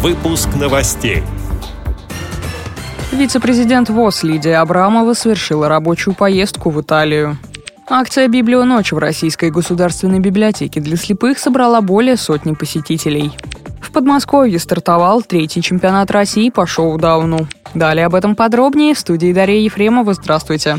Выпуск новостей. Вице-президент ВОЗ Лидия Абрамова совершила рабочую поездку в Италию. Акция «Библионочь» в Российской государственной библиотеке для слепых собрала более сотни посетителей. В Подмосковье стартовал третий чемпионат России по шоу-дауну. Далее об этом подробнее в студии Дарья Ефремова. Здравствуйте.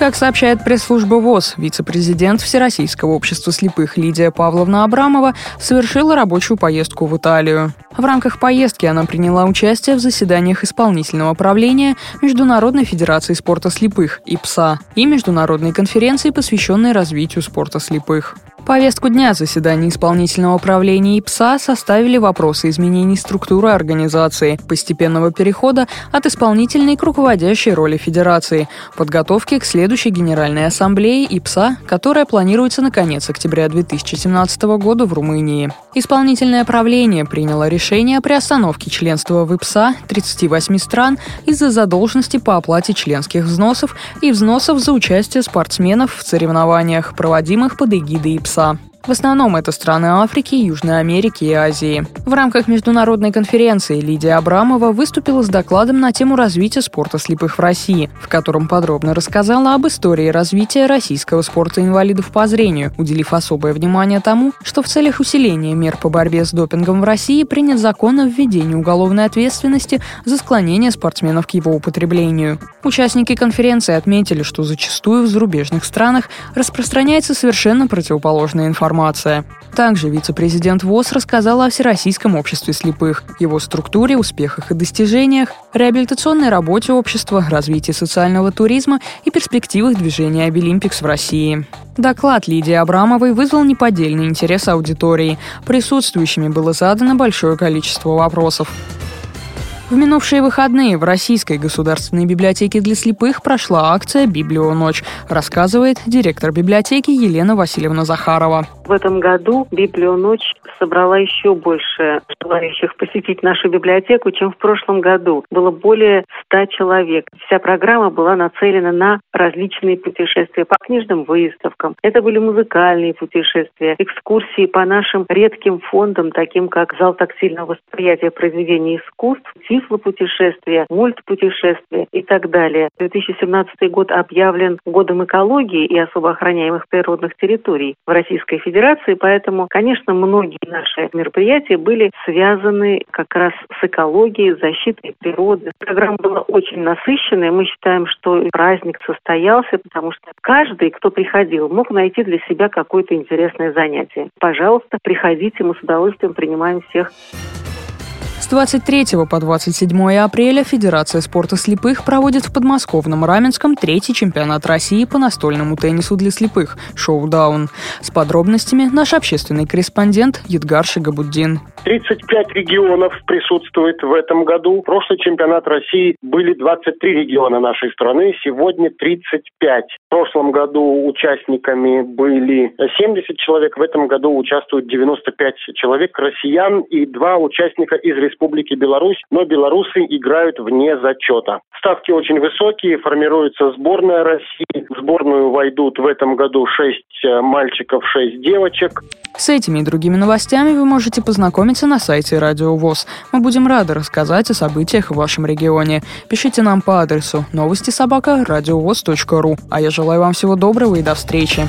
Как сообщает пресс-служба ВОЗ, вице-президент Всероссийского общества слепых Лидия Павловна Абрамова совершила рабочую поездку в Италию. В рамках поездки она приняла участие в заседаниях исполнительного правления Международной Федерации спорта слепых ИПСА и Международной конференции, посвященной развитию спорта слепых. Повестку дня заседания исполнительного правления ИПСА составили вопросы изменений структуры организации, постепенного перехода от исполнительной к руководящей роли Федерации, подготовки к следующей Генеральной Ассамблее ИПСА, которая планируется на конец октября 2017 года в Румынии. Исполнительное правление приняло решение о приостановке членства в ИПСА 38 стран из-за задолженности по оплате членских взносов и взносов за участие спортсменов в соревнованиях, проводимых под эгидой ИПСА ИПСА. В основном это страны Африки, Южной Америки и Азии. В рамках международной конференции Лидия Абрамова выступила с докладом на тему развития спорта слепых в России, в котором подробно рассказала об истории развития российского спорта инвалидов по зрению, уделив особое внимание тому, что в целях усиления мер по борьбе с допингом в России принят закон о введении уголовной ответственности за склонение спортсменов к его употреблению. Участники конференции отметили, что зачастую в зарубежных странах распространяется совершенно противоположная информация информация. Также вице-президент ВОЗ рассказал о Всероссийском обществе слепых, его структуре, успехах и достижениях, реабилитационной работе общества, развитии социального туризма и перспективах движения Обилимпикс в России. Доклад Лидии Абрамовой вызвал неподдельный интерес аудитории. Присутствующими было задано большое количество вопросов. В минувшие выходные в Российской государственной библиотеке для слепых прошла акция «Библионочь», рассказывает директор библиотеки Елена Васильевна Захарова. В этом году «Библионочь» собрала еще больше желающих посетить нашу библиотеку, чем в прошлом году. Было более 100 человек. Вся программа была нацелена на различные путешествия по книжным выставкам. Это были музыкальные путешествия, экскурсии по нашим редким фондам, таким как зал тактильного восприятия произведений искусств, тифлопутешествия, мультпутешествия и так далее. 2017 год объявлен годом экологии и особо охраняемых природных территорий в Российской Федерации, поэтому, конечно, многие наши мероприятия были связаны как раз с экологией, защитой природы. Программа была очень насыщенная. Мы считаем, что праздник состоялся, потому что каждый, кто приходил, мог найти для себя какое-то интересное занятие. Пожалуйста, приходите, мы с удовольствием принимаем всех. С 23 по 27 апреля Федерация спорта слепых проводит в подмосковном Раменском третий чемпионат России по настольному теннису для слепых «Шоу-даун». С подробностями наш общественный корреспондент Едгар Шигабуддин. 35 регионов присутствует в этом году. Прошлый чемпионат России были 23 региона нашей страны, сегодня 35. В прошлом году участниками были 70 человек, в этом году участвуют 95 человек, россиян и два участника из Республики Беларусь, но белорусы играют вне зачета. Ставки очень высокие, формируется сборная России. В сборную войдут в этом году 6 э, мальчиков, 6 девочек. С этими и другими новостями вы можете познакомиться на сайте Радио ВОЗ. Мы будем рады рассказать о событиях в вашем регионе. Пишите нам по адресу новости собака ру. А я желаю вам всего доброго и до встречи.